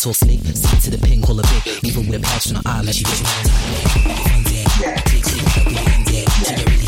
talk slick, stick to the pin, call a big. Even with a patch on her eye like she rich. One day, take, take, help me end.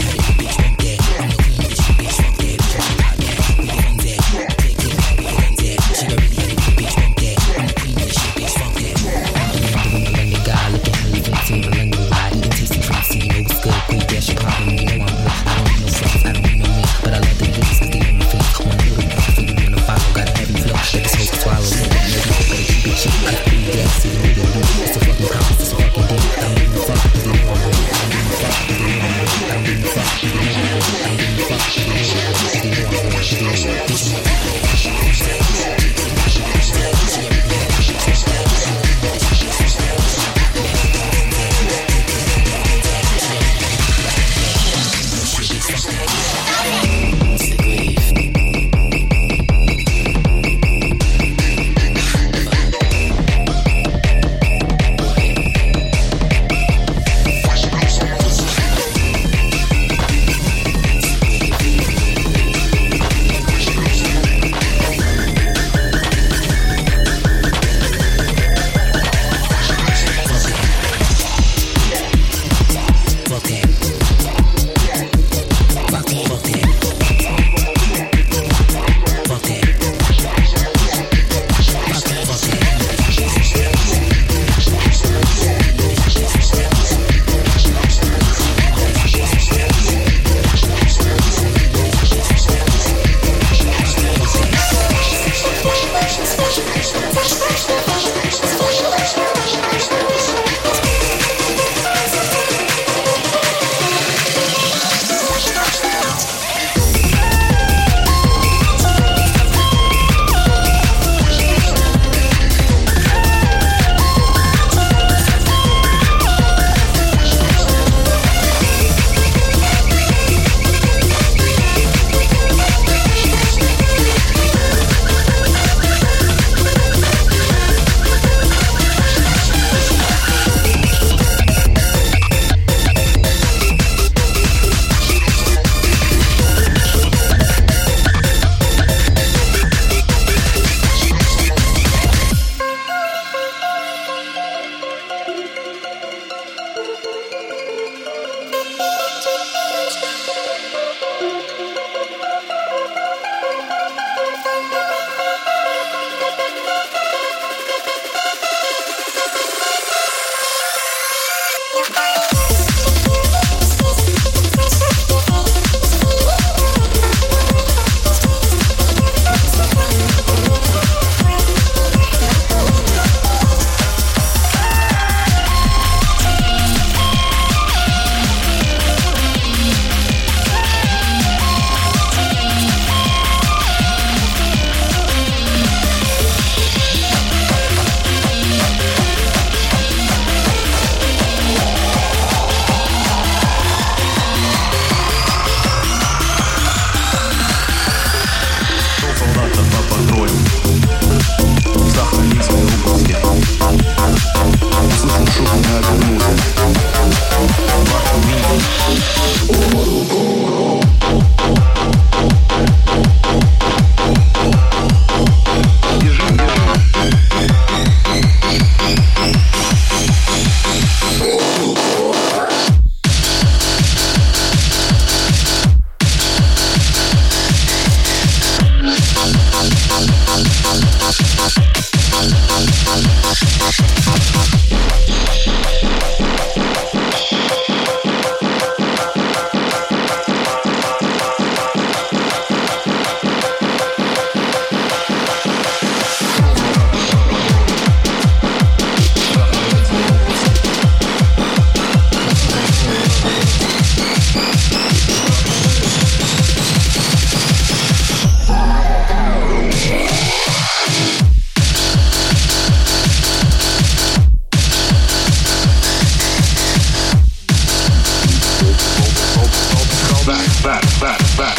back, back, back.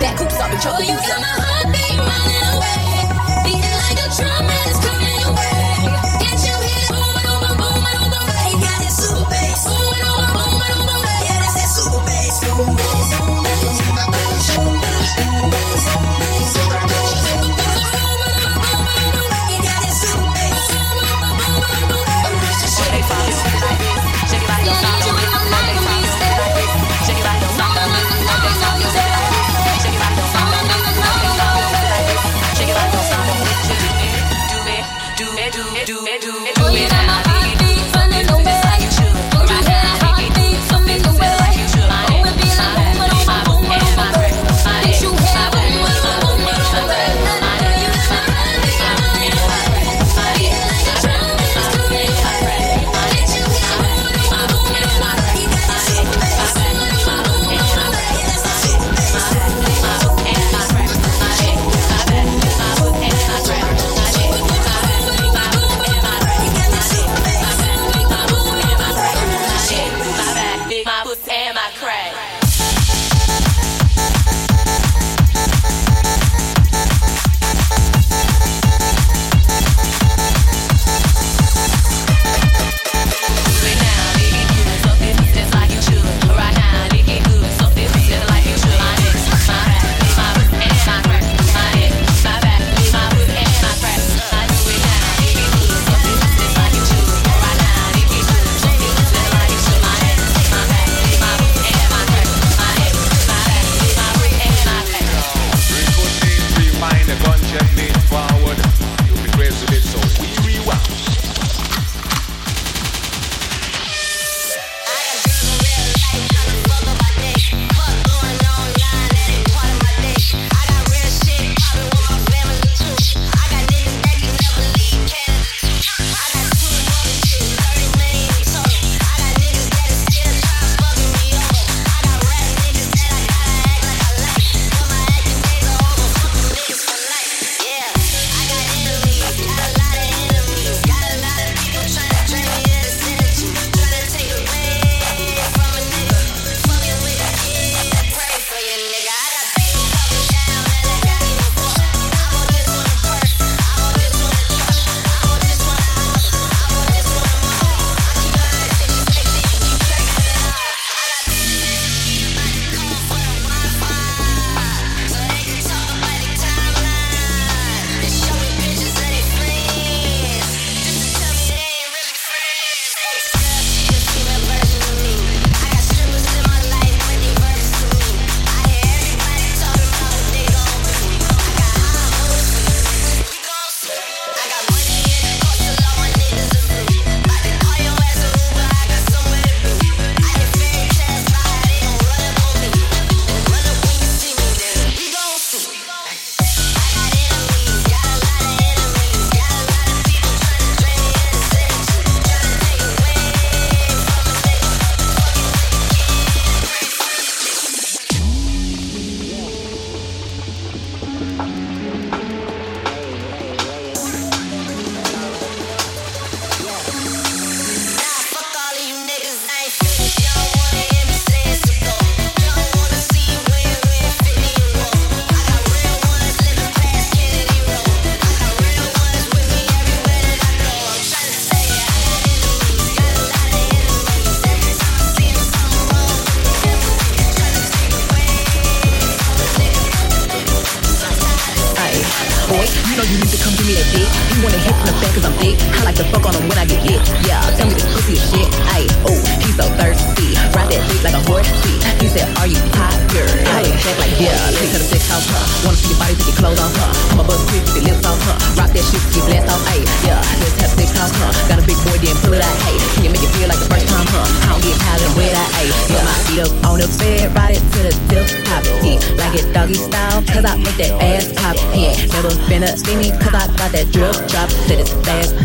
That coops up and trouble. Oh, you got my heart. you.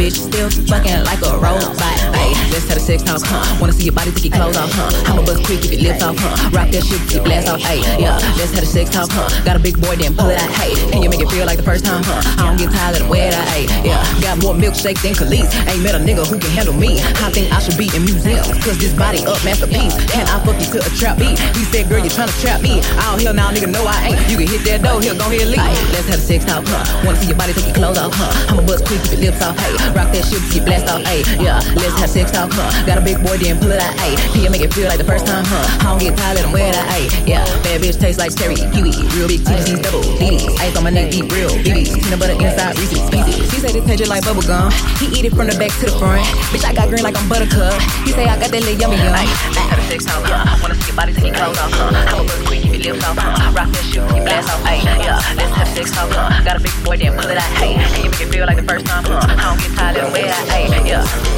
Bitch, still fucking like a robot. Hey, let's have a sex talk, huh? Wanna see your body, take your clothes off, huh? I'ma bust quick, keep your lips off, huh? Rock that shit, keep blast off, hey, yeah. Let's have a sex talk, huh? Got a big boy, then pull it out, hey. Can you make it feel like the first time, huh? I don't get tired of the way that, hey, yeah. Got more milkshake than Kelis. Ain't met a nigga who can handle me. I think I should be in museums, cause this body up masterpiece. Can I fuck you to a trap beat? He said, girl, you tryna trap me. Oh, hell now, nigga, no, I ain't. You can hit that door, here, go and leave. Let's have a sex talk, huh? Wanna see your body, take your clothes off, huh? I'ma bust quick, keep your lips off, hey. Rock that shit, keep blast off, hey. Yeah, let's have sex talk, huh? Got a big boy, then pull it out, hey. Can you make it feel like the first time, huh? I don't get tired, let him wear that, hey. Yeah, bad bitch tastes like cherry, kiwi. Real big TVC's double, DDs. Ice on my neck, deep, real, BBs. Peanut butter inside, Reese's, pieces. He said it tastes just like bubble gum. He eat it from the back to the front. Bitch, I got green like I'm buttercup. He say I got that little yummy yum. Ay, have a? Wanna see your body, take your clothes off, huh? I'ma quick, keep your lips off, huh? Rock that shit, keep blast off, ay, yeah. Sex talk, huh? Got a big boy, then pull it out, hey. Can you make it feel like the first time, huh? I don't get tired of the way that, ay, yeah.